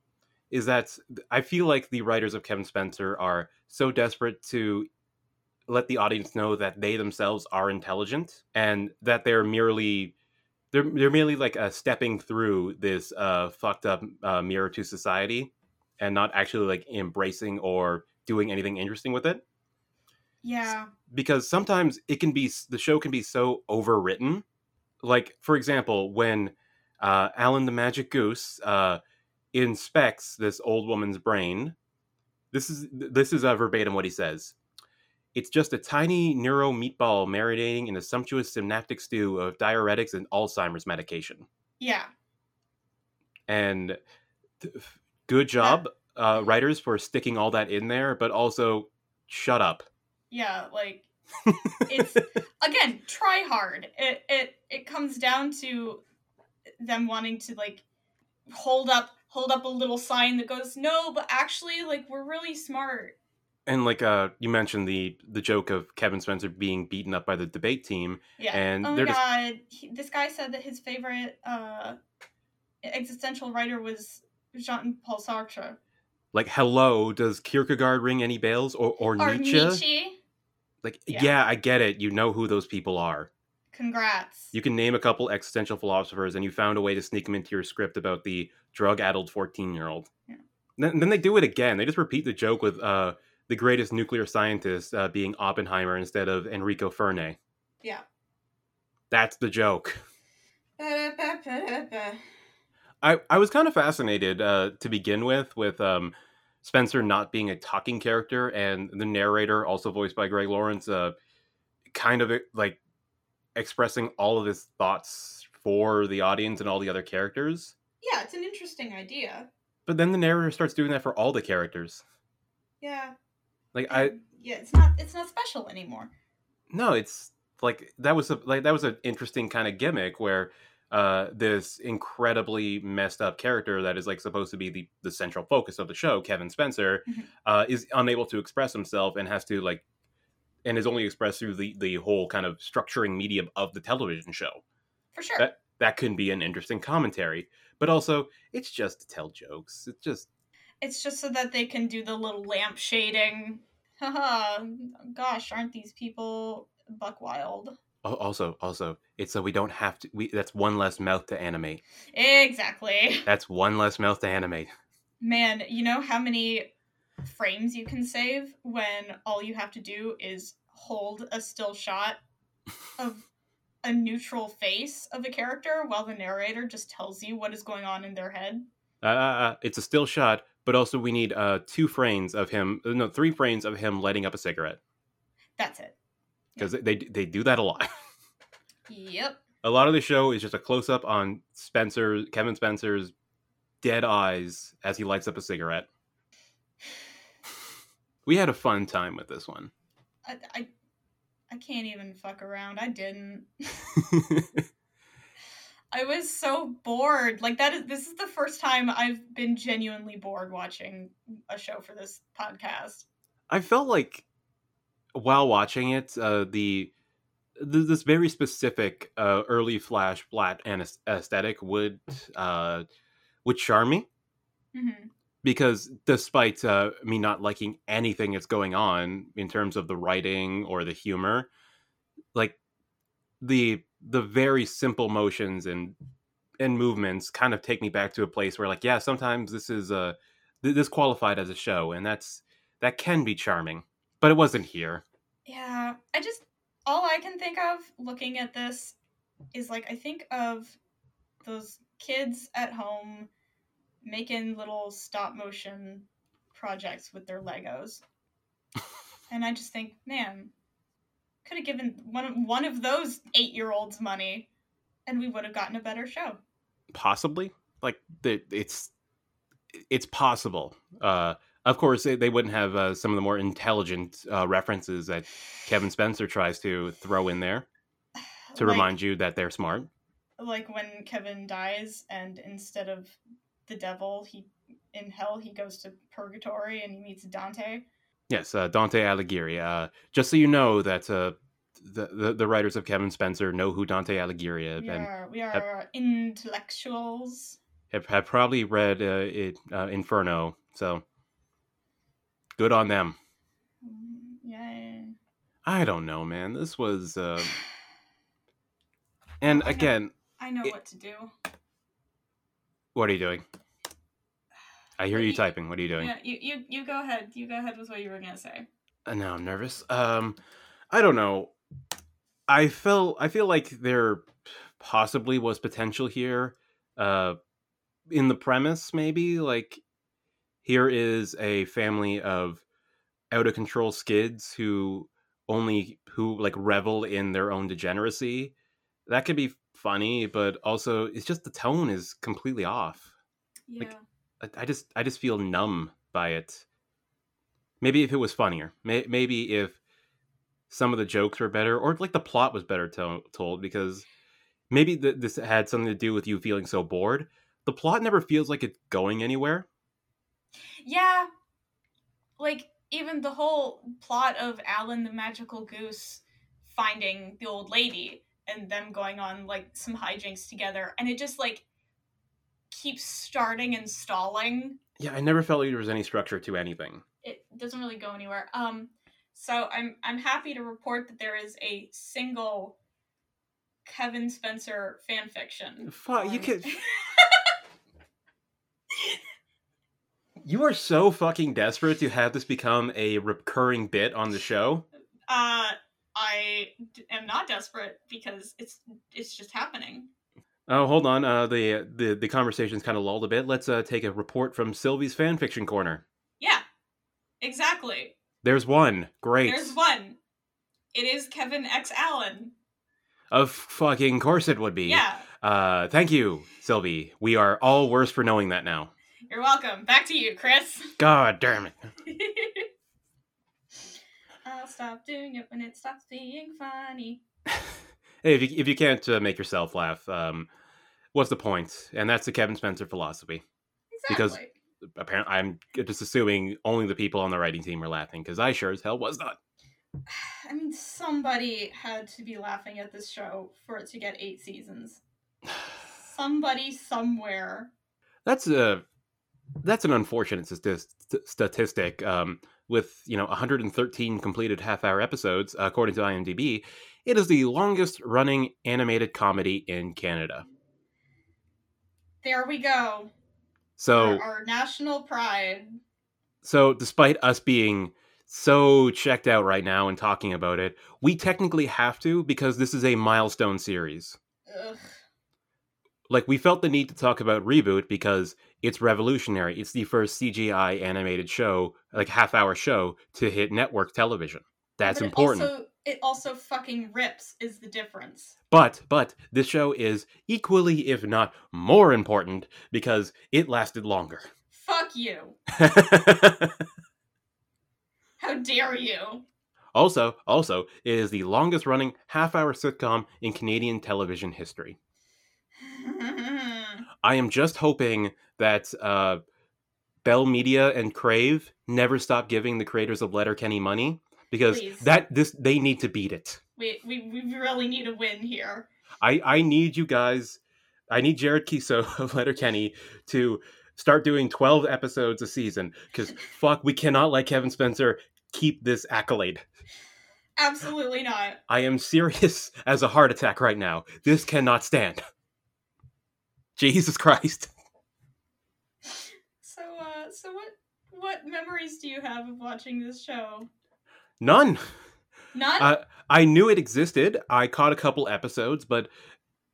is that I feel like the writers of Kevin Spencer are so desperate to let the audience know that they themselves are intelligent and that they're merely they're they're merely like uh, stepping through this uh, fucked up uh, mirror to society and not actually like embracing or doing anything interesting with it Yeah. because sometimes it can be the show can be so overwritten like for example when uh, alan the magic goose uh, inspects this old woman's brain. This is this is uh, verbatim what he says. It's just a tiny neuro meatball marinating in a sumptuous synaptic stew of diuretics and Alzheimer's medication. Yeah. And th- good job, uh, writers, for sticking all that in there. But also, shut up. Yeah, like [LAUGHS] it's again, try hard. It it it comes down to them wanting to like hold up hold up a little sign that goes, "No, but actually like we're really smart." and like uh, you mentioned the the joke of Kevin Spencer being beaten up by the debate team. Yeah. And oh my just- god, he, this guy said that his favorite uh existential writer was Jean-Paul Sartre Like, hello, does Kierkegaard ring any bells or or, or Nietzsche? Nietzsche. Like, Yeah. yeah. I get it. You know who those people are. Congrats. You can name a couple existential philosophers, and you found a way to sneak them into your script about the drug-addled fourteen-year-old. Yeah. Then, then they do it again. They just repeat the joke with uh, the greatest nuclear scientist uh, being Oppenheimer instead of Enrico Fermi. Yeah. That's the joke. I, I was kind of fascinated uh, to begin with, with um, Spencer not being a talking character and the narrator, also voiced by Greg Lawrence, uh, kind of like expressing all of his thoughts for the audience and all the other characters. Yeah, it's an interesting idea. But then the narrator starts doing that for all the characters. Yeah. Like I yeah, it's not it's not special anymore. no, it's like that was a like that was an interesting kind of gimmick where uh this incredibly messed up character that is like supposed to be the the central focus of the show kevin spencer Mhm. uh is unable to express himself and has to like and is only expressed through the the whole kind of structuring medium of the television show For sure. that that can be an interesting commentary but also it's just to tell jokes it's just It's just so that they can do the little lamp shading. Haha, [LAUGHS] gosh, aren't these people buck wild? also also it's so we don't have to we that's one less mouth to animate Exactly. [LAUGHS] that's one less mouth to animate Man, you know how many frames you can save when all you have to do is hold a still shot of a neutral face of a character while the narrator just tells you what is going on in their head? uh, uh, uh, it's a still shot, but also we need uh, two frames of him, uh, no, three frames of him lighting up a cigarette That's it. because they they do that a lot. [LAUGHS] Yep. a lot of the show is just a close up on Spencer, Kevin Spencer's dead eyes as he lights up a cigarette. We had a fun time with this one. I, I, I can't even fuck around. I didn't. [LAUGHS] I was so bored. Like that is this is the first time I've been genuinely bored watching a show for this podcast. I felt like while watching it, uh, the th- this very specific uh, early Flash black anes- aesthetic would uh, would charm me. hmm because despite uh, me not liking anything that's going on in terms of the writing or the humor like the the very simple motions and and movements kind of take me back to a place where like yeah sometimes this is uh th- this qualified as a show and that's that can be charming but it wasn't here Yeah, I just all I can think of looking at this is like I think of those kids at home making little stop motion projects with their Legos. [LAUGHS] and I just think, man, could have given one of, one of those 8-year-olds money and we would have gotten a better show. possibly like the, it's it's possible uh of course they, they wouldn't have uh, some of the more intelligent uh, references that kevin spencer tries to throw in there [SIGHS] to Like- remind you that they're smart like when Kevin dies and instead of the devil, he in hell he goes to purgatory and he meets Dante. yes uh, dante alighieri uh just so you know that uh the, the, the writers of Kevin Spencer know who Dante Alighieri is We and are we are intellectuals. have, have probably read uh, it, uh, Inferno. So good on them. Mm, Yeah. I don't know, man. This was, uh... [SIGHS] and I know. again, I know It- what to do. what are you doing? [SIGHS] I hear you you- typing. What are you doing? Yeah, you, you you go ahead. You go ahead with what you were gonna say. Uh, now I'm nervous. Um, I don't know. I feel I feel like there possibly was potential here, uh, in the premise maybe like here is a family of out of control skids who only who like revel in their own degeneracy. That could be funny but also it's just the tone is completely off. Yeah. I- i just i just feel numb by it. Maybe if it was funnier. May- maybe if some of the jokes were better or like the plot was better to- told because maybe th- this had something to do with you feeling so bored. The plot never feels like it's going anywhere Yeah. Like even the whole plot of Alan the magical goose finding the old lady and them going on like some hijinks together and it just like keeps starting and stalling. yeah i never felt like there was any structure to anything It doesn't really go anywhere. Um so I'm I'm happy to report that there is a single Kevin Spencer fan fiction. Fuck, you could- [LAUGHS] you are so fucking desperate to have this become a recurring bit on the show Uh, I d- am not desperate because it's it's just happening. Oh, hold on. Uh, the the the conversation's kind of lulled a bit. Let's uh, take a report from Sylvie's fanfiction corner. Yeah, exactly. There's one. Great. There's one. It is Kevin X Allen. Of fucking course it would be. Yeah, Uh, thank you, Sylvie. We are all worse for knowing that now. You're welcome. Back to you, Chris. God damn it. [LAUGHS] I'll stop doing it when it stops being funny. [LAUGHS] Hey, if you if you can't uh, make yourself laugh, um, what's the point? And that's the Kevin Spencer philosophy. Exactly. Because- Apparently, I'm just assuming only the people on the writing team are laughing because I sure as hell was not. [SIGHS] I mean, somebody had to be laughing at this show for it to get eight seasons. [SIGHS] Somebody somewhere. That's a that's an unfortunate st- st- statistic. Um, with you know 113 completed half-hour episodes, according to IMDb, it is the longest running animated comedy in Canada. There we go. So, our, our national pride. so despite us being so checked out right now and talking about it, we technically have to because this is a milestone series. Ugh. Like we felt the need to talk about reboot because it's revolutionary. It's the first CGI animated show, like half-hour show, to hit network television. That's But it important. Also, it also fucking rips. Is the difference? But but this show is equally, if not more important, because it lasted longer. Fuck you. [LAUGHS] How dare you? also, also, it is the longest running half-hour sitcom in Canadian television history. [LAUGHS] I am just hoping that uh, Bell Media and Crave never stop giving the creators of Letterkenny money because Please. that this they need to beat it. we, we we really need a win here. I I need you guys. I need Jared Keeso [LAUGHS] of Letterkenny to start doing twelve episodes a season because [LAUGHS] fuck, we cannot let Kevin Spencer keep this accolade. Absolutely not. I am serious as a heart attack right now. This cannot stand. Jesus Christ. [LAUGHS] So uh so what what memories do you have of watching this show? None. None? Uh, I knew it existed. I caught a couple episodes, but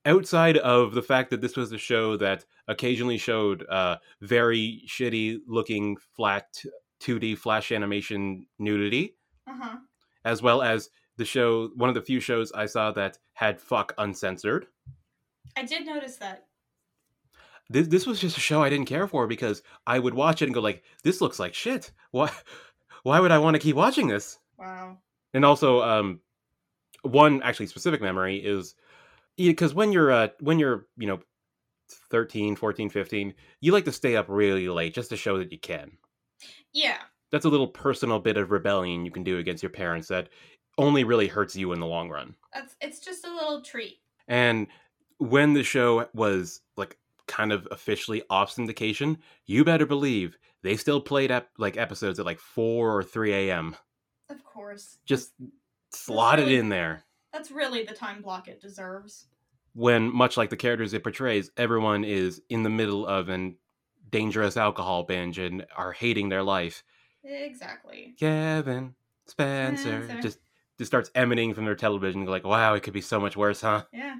outside of the fact that this was a show that occasionally showed uh, very shitty looking flat 2D flash animation nudity, uh-huh. as well as the show, one of the few shows I saw that had fuck uncensored. I did notice that. This, this was just a show I didn't care for because I would watch it and go like, "This looks like shit. Why? [LAUGHS] Why would I want to keep watching this?" Wow. and also um one actually specific memory is because when you're uh when you're you know 13 14 15 you like to stay up really late just to show that you can Yeah. that's a little personal bit of rebellion you can do against your parents that only really hurts you in the long run That's it's just a little treat. and when the show was like kind of officially off syndication you better believe they still played up like episodes at like 4 or 3 a.m Of course. just slotted really- in there That's really the time block it deserves. when much like the characters it portrays everyone is in the middle of an dangerous alcohol binge and are hating their life Exactly. kevin spencer Spencer. just just starts emanating from their television like wow it could be so much worse huh Yeah.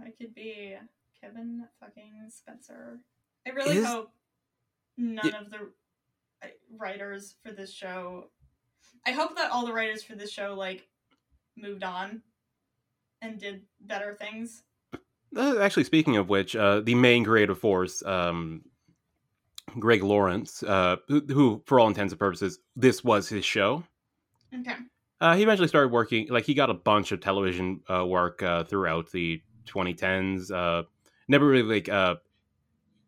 I could be Kevin fucking Spencer. I really Is- hope none Yeah. of the uh, writers for this show. I hope that all the writers for this show like moved on and did better things. Uh, actually, speaking of which, uh, the main creative force, um, Greg Lawrence, uh, who, who, for all intents and purposes, this was his show. Okay. Uh, he eventually started working, like, he got a bunch of television uh, work uh, throughout the 2010s. Uh, never really, like, uh,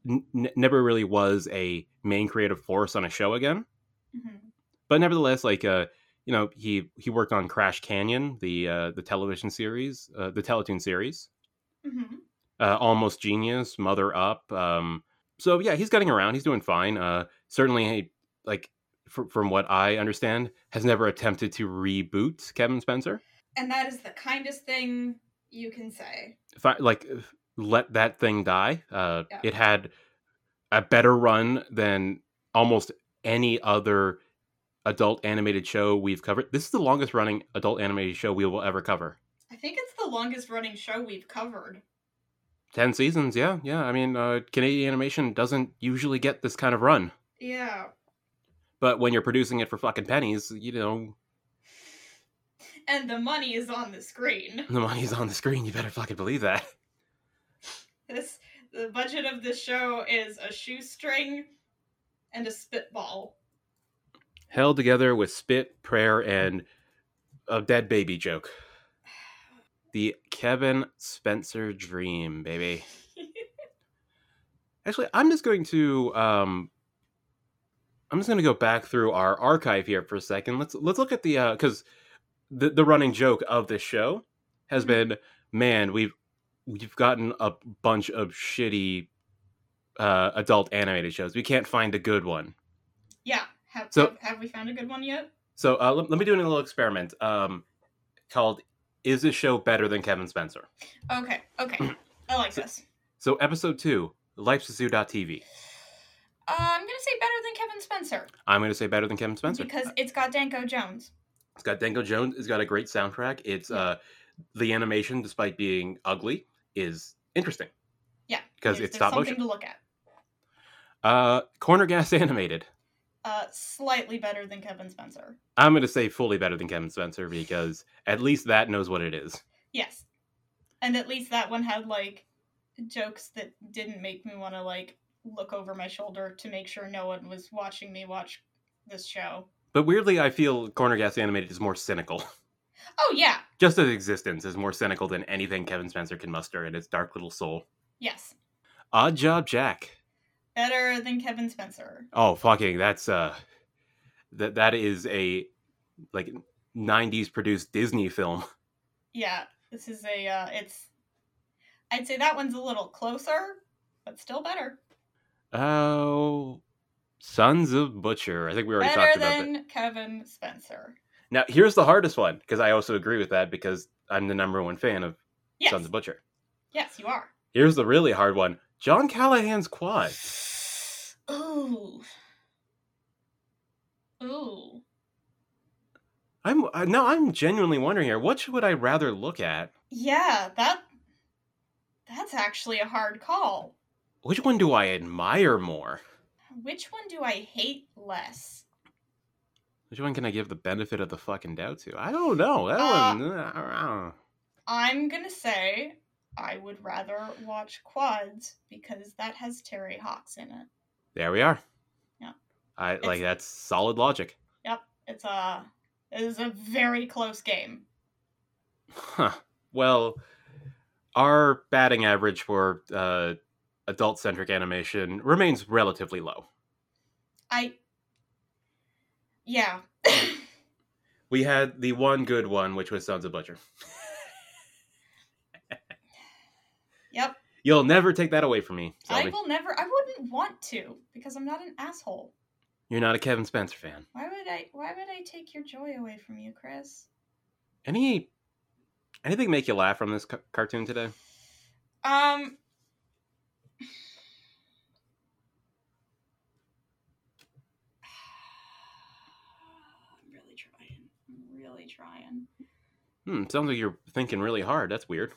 n- never really was a main creative force on a show again. hmm But nevertheless, like, uh, you know, he he worked on Crash Canyon, the uh, the television series, uh, the Teletoon series. hmm uh, almost genius mother up um so yeah he's getting around he's doing fine uh certainly he, like fr- from what i understand has never attempted to reboot kevin spencer And that is the kindest thing you can say. if I, like let that thing die uh Yeah. it had a better run than almost any other adult animated show we've covered this is the longest running adult animated show we will ever cover I think it's the longest running show we've covered. 10 seasons yeah yeah i mean uh canadian animation doesn't usually get this kind of run Yeah. But when you're producing it for fucking pennies, you know, And the money is on the screen. the money's on the screen. You better fucking believe that. This the budget of this show is a shoestring and a spitball. Held together with spit, prayer, and a dead baby joke. The Kevin Spencer dream, baby. [LAUGHS] Actually, I'm just going to um I'm just going to go back through our archive here for a second. Let's let's look at the uh cuz the the running joke of this show has Mhm. been man, we've we've gotten a bunch of shitty uh adult animated shows. We can't find a good one. Yeah. Have, So- have, have we found a good one yet? So, uh let, let me do a little experiment um called is this show better than Kevin Spencer? Okay, okay. [CLEARS THROAT] I like So- this. So, episode 2, lifesazu.tv. Uh, I'm gonna say better than Kevin Spencer I'm going to say better than Kevin Spencer. because it's got Danko Jones. It's got Danko Jones. It's got a great soundtrack. It's uh, the animation, despite being ugly, is interesting. Yeah, because it's stop something motion. to look at. Uh, Corner Gas [LAUGHS] animated. Uh, slightly better than Kevin Spencer. I'm going to say fully better than Kevin Spencer because at least that knows what it is. Yes, and at least that one had like jokes that didn't make me want to like look over my shoulder to make sure no one was watching me watch this show. But weirdly, I feel Corner Gas animated is more cynical. [LAUGHS] Oh yeah, Just its existence is more cynical than anything Kevin Spencer can muster in his dark little soul. yes, Odd Job Jack. better than Kevin Spencer. Oh fucking that's uh that that is a like 90s produced Disney film. [LAUGHS] Yeah, this is a uh, it's. I'd say that one's a little closer, but still better. Oh, Sons of Butcher. I think we already better talked about that. Better than Kevin Spencer. Now, here's the hardest one because I also agree with that because I'm the number one fan of Yes, Sons of Butcher. yes, you are. Here's the really hard one John Callahan's Quad. Ooh. Ooh. I'm uh, no, I'm genuinely wondering here. What would I rather look at? Yeah, that that's actually a hard call. Which one do I admire more? Which one do I hate less? Which one can I give the benefit of the fucking doubt to? I don't know. That Uh, one. uh, I don't know. I'm gonna say I would rather watch Quads because that has Terry Hawks in it. There we are. Yeah. I It's- like that's solid logic. Yep, it's a it is a very close game. Huh. Well, our batting average for uh, adult centric animation remains relatively low. I yeah. We had the one good one, which was Sons of Butcher. yep. You'll never take that away from me, I will never I wouldn't want to because I'm not an asshole. You're not a Kevin Spencer fan. Why would I why would I take your joy away from you, Chris? Any anything make you laugh from this ca- cartoon today? Um trying. Hmm. Sounds like you're thinking really hard. That's weird.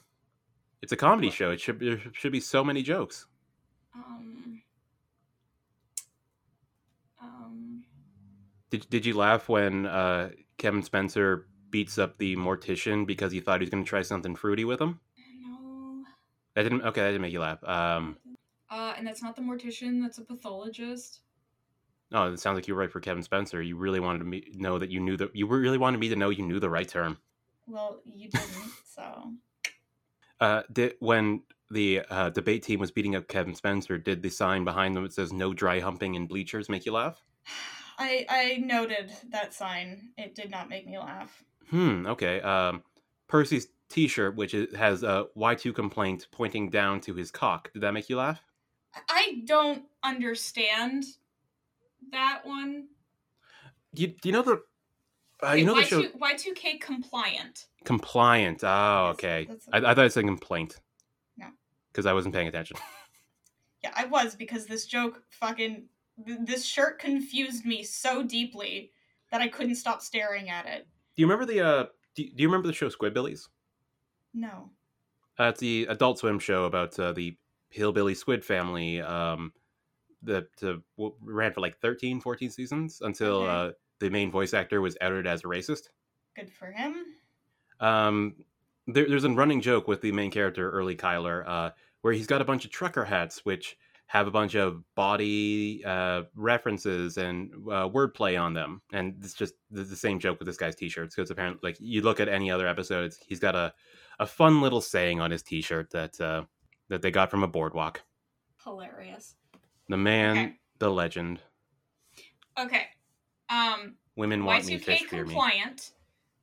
It's a comedy show. It should there should be so many jokes. Um. Um. Did Did you laugh when uh, Kevin Spencer beats up the mortician because he thought he was going to try something fruity with him? No. That didn't. Okay, that didn't make you laugh. Um. Uh, and that's not the mortician. That's a pathologist oh, it sounds like you were right for Kevin Spencer. You really wanted me know that you knew that you really wanted me to know you knew the right term. Well, you didn't. so [LAUGHS] Uh, did when the uh, debate team was beating up Kevin Spencer, did the sign behind them that says "No dry humping in bleachers" make you laugh? [SIGHS] I I noted that sign. It did not make me laugh. Hmm. Okay. Um, Percy's T-shirt, which is, has a Y2 complaint pointing down to his cock. Did that make you laugh? I don't understand that one. Do you, do you know the? Uh, you know the show Y two K compliant. Compliant. Oh, okay. that's- I, I thought it said complaint. No. Because I wasn't paying attention. [LAUGHS] Yeah, I was because this joke fucking th- this shirt confused me so deeply that I couldn't stop staring at it. Do you remember the? Uh, do, do you remember the show Squidbillies? No. Uh, it's the Adult Swim show about uh, the hillbilly squid family. Um, that uh, ran for like 13, 14 seasons until Okay. uh, the main voice actor was outed as a racist. Good for him. Um, there, there's a running joke with the main character, Early Cuyler, uh, where he's got a bunch of trucker hats, which have a bunch of body uh, references and uh, wordplay on them. And it's just the, the same joke with this guy's t-shirts because apparently, like you look at any other episodes, he's got a, a fun little saying on his t-shirt that uh, that they got from a boardwalk. Hilarious. The man, Okay. the legend. Okay. Um Women want me Y2K fish fear me. compliant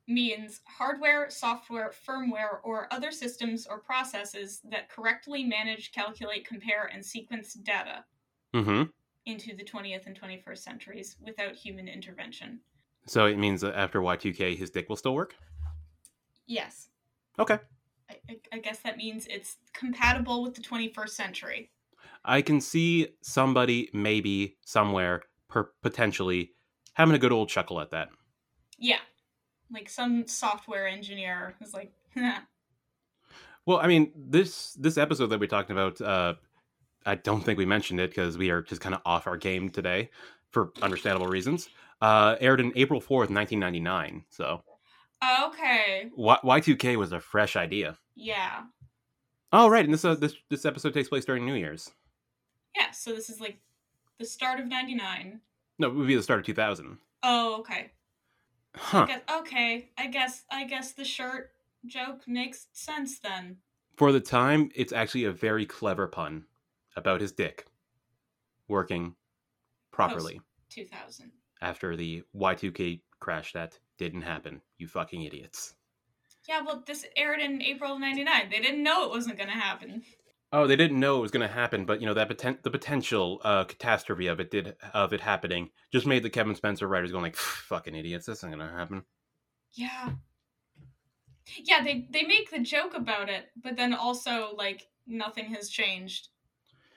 means hardware, software, firmware, or other systems or processes that correctly manage, calculate, compare, and sequence data Mm-hmm. into the 20th and 21st centuries without human intervention. So it means that after Y2K, his dick will still work. Yes. Okay. I, I, I guess that means it's compatible with the 21st century. I can see somebody maybe somewhere per- potentially having a good old chuckle at that. Yeah. Like some software engineer was like, Well, I mean, this this episode that we're talking about, uh, I don't think we mentioned it because we are just kind of off our game today for understandable reasons. Uh, aired in April fourth, nineteen ninety nine. So okay. Y two K was a fresh idea. Yeah. Oh, right, and this uh, this this episode takes place during New Year's. Yeah. So this is like the start of 99. No, it would be the start of two thousand. Oh, okay. Huh. Guess, okay. I guess I guess the shirt joke makes sense then. For the time, it's actually a very clever pun about his dick working properly. 2000. after the Y2K crash that didn't happen. You fucking idiots. Yeah, well, this aired in April of 99. They didn't know it wasn't going to happen. Oh, they didn't know it was going to happen, but you know that poten- the potential uh, catastrophe of it did of it happening just made the Kevin Spencer writers going like, "Fucking idiots! This isn't going to happen." Yeah. Yeah, they they make the joke about it, but then also like nothing has changed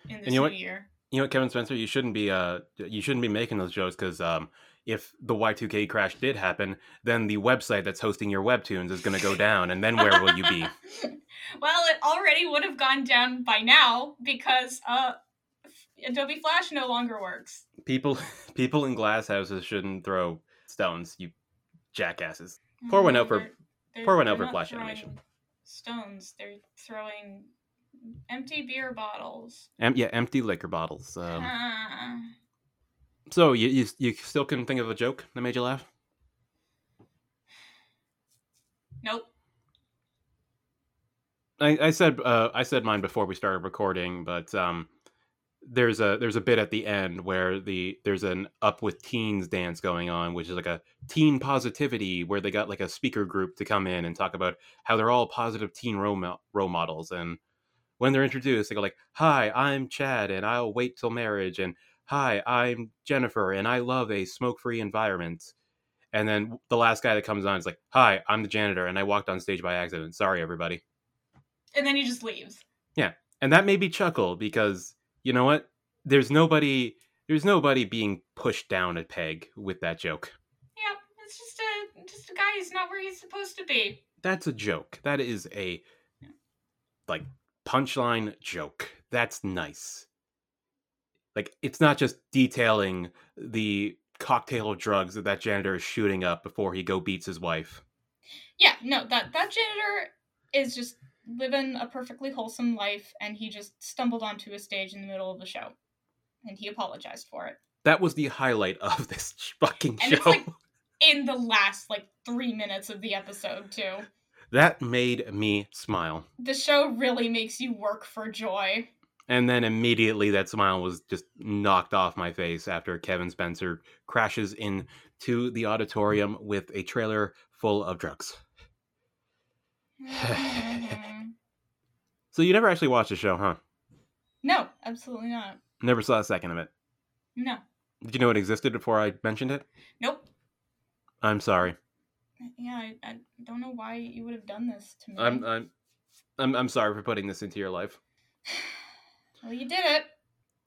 in this you know new what? year. You know what, Kevin Spencer, you shouldn't be uh you shouldn't be making those jokes because um if the Y2K crash did happen, then the website that's hosting your webtoons is going to go down, and then where will you be? [LAUGHS] well, it already would have gone down by now because uh Adobe Flash no longer works. People [LAUGHS] people in glass houses shouldn't throw stones, you jackasses. Pour one out for- They're- pour one out for Flash animation. Stones. They're throwing empty beer bottles. Em- yeah, empty liquor bottles. Um, Ah. So you, you you still couldn't think of a joke that made you laugh? nope. I, I said uh, I said mine before we started recording, but um, there's a there's a bit at the end where the there's an up with teens dance going on, which is like a teen positivity where they got like a speaker group to come in and talk about how they're all positive teen role, mo- role models, and when they're introduced, they go like, "Hi, I'm Chad, and I'll wait till marriage," and "Hi, I'm Jennifer, and I love a smoke-free environment." And then the last guy that comes on is like, "Hi, I'm the janitor, and I walked on stage by accident. Sorry, everybody." And then he just leaves. Yeah. And that made me chuckle because you know what there's nobody there's nobody being pushed down a peg with that joke Yep. It's just a just a guy who's not where he's supposed to be. that's a joke that is a like punchline joke that's nice like it's not just detailing the cocktail of drugs that that janitor is shooting up before he go beats his wife. Yeah, no, that that janitor is just living a perfectly wholesome life, and he just stumbled onto a stage in the middle of the show, and he apologized for it. That was the highlight [LAUGHS] of this fucking And show. it's like in the last like three minutes of the episode too. that made me smile. The show really makes you work for joy. And then immediately that smile was just knocked off my face after Kevin Spencer crashes into the auditorium with a trailer full of drugs. Mhm. [SIGHS] So you never actually watched the show, huh? no, absolutely not. Never saw a second of it. No, Did you know it existed before I mentioned it? nope. I'm sorry. Yeah, I, I don't know why you would have done this to me. I'm I'm I'm, I'm sorry for putting this into your life. [SIGHS] [SIGHS] well, you did it.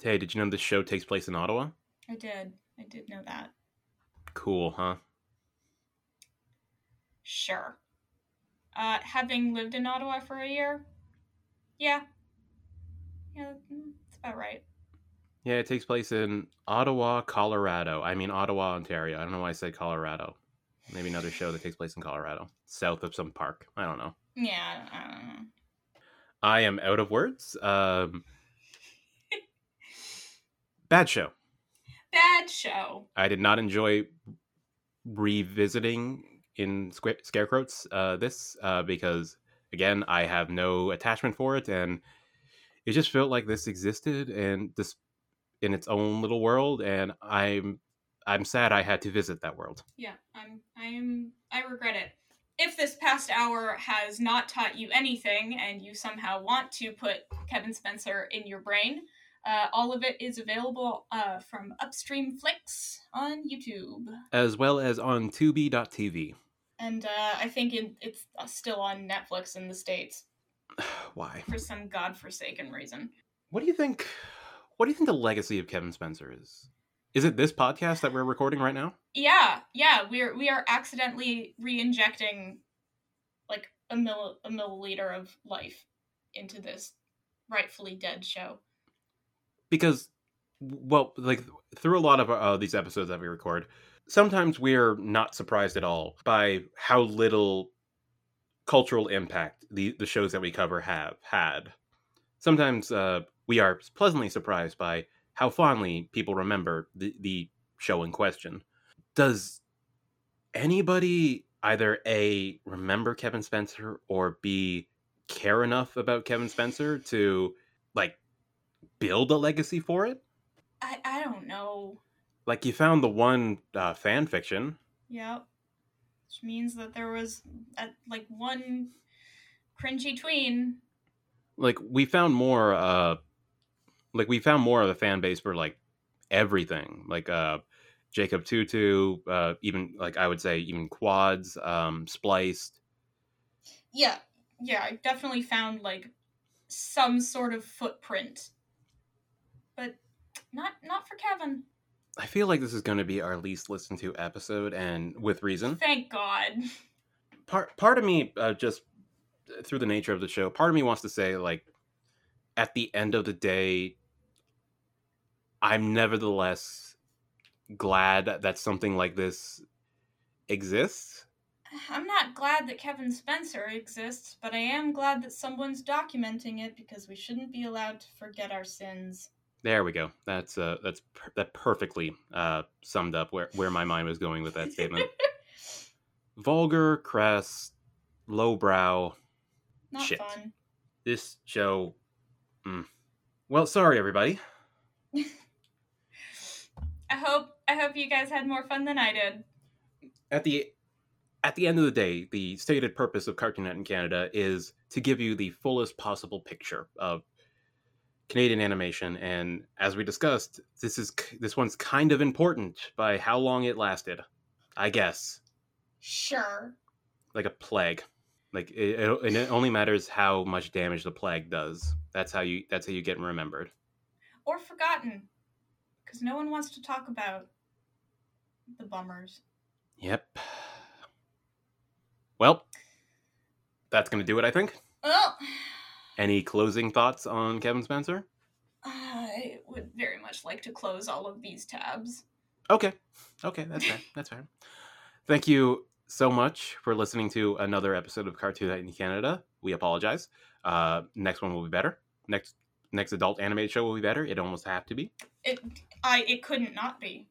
Hey, did you know this show takes place in Ottawa? I did. I did know that. Cool, huh? Sure. Uh, having lived in Ottawa for a year, yeah, yeah, mm, that's about right. Yeah, it takes place in Ottawa, Colorado. I mean Ottawa, Ontario. I don't know why I said Colorado. Maybe another show that takes place in Colorado, south of some park. I don't know. Yeah, I don't know. I am out of words. Um, bad show. Bad show. I did not enjoy revisiting in Squ- Scarecrows uh, this uh, because again I have no attachment for it, and it just felt like this existed and this in its own little world, and I'm I'm sad I had to visit that world. Yeah, I'm. I'm. I regret it. If this past hour has not taught you anything, and you somehow want to put Kevin Spencer in your brain, uh, all of it is available uh, from Upstream Flicks on YouTube. As well as on Tubi.tv. And uh, I think it, it's still on Netflix in the States [SIGHS] Why? for some godforsaken reason. What do you think? What do you think the legacy of Kevin Spencer is? Is it this podcast that we're recording right now? Yeah, yeah, we're we are accidentally re-injecting like a mill a milliliter of life into this rightfully dead show. Because well like through a lot of uh, these episodes that we record sometimes we're not surprised at all by how little cultural impact the, the shows that we cover have had. Sometimes uh, we are pleasantly surprised by how fondly people remember the, the show in question. Does anybody either a remember kevin spencer or b care enough about kevin spencer to like build a legacy for it I I don't know. like you found the one uh, fan fiction Yep. Which means that there was uh like one cringy tween. like we found more uh like we found more of a fan base for like everything like uh Jacob Two-Two uh even like i would say even quads um spliced Yeah, yeah, I definitely found like some sort of footprint. Not not for Kevin. i feel like this is going to be our least listened to episode and with reason Thank God. part part of me uh, just through the nature of the show part of me wants to say like at the end of the day i'm nevertheless glad that something like this exists I'm not glad that Kevin Spencer exists, but I am glad that someone's documenting it because we shouldn't be allowed to forget our sins. There we go that's uh that's per- that perfectly uh summed up where where my mind was going with that statement [LAUGHS] vulgar crass lowbrow Not Shit. fun. this show mm. well sorry everybody [LAUGHS] I hope I hope you guys had more fun than I did. at the at the end of the day, the stated purpose of Cartoon Night in Canada is to give you the fullest possible picture of Canadian animation, and as we discussed, this is this one's kind of important by how long it lasted. I guess Sure. like a plague. Like it, it, and it only matters how much damage the plague does. That's how you that's how you get remembered. Or forgotten. Because no one wants to talk about the bummers. Yep. Well, that's gonna do it. I think. Well, Any closing thoughts on Kevin Spencer? I would very much like to close all of these tabs. Okay. Okay, that's fair. That's fair. Thank you so much for listening to another episode of Cartoon Night in Canada. We apologize. Uh, next one will be better. Next next adult animated show will be better. It almost have to be. It I it couldn't not be.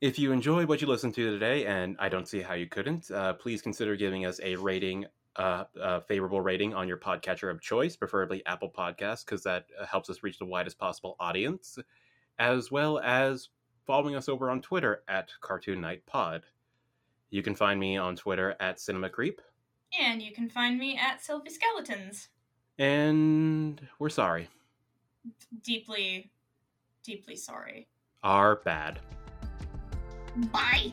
If you enjoyed what you listened to today, and I don't see how you couldn't, uh, please consider giving us a rating, uh, a favorable rating on your podcatcher of choice, preferably Apple Podcasts, because that uh, helps us reach the widest possible audience, as well as following us over on Twitter at Cartoon Night Pod. You can find me on Twitter at Cinema Creep, And you can find me at Sylvie Skeletons. and we're sorry. Deeply, deeply sorry. Are bad. Bye.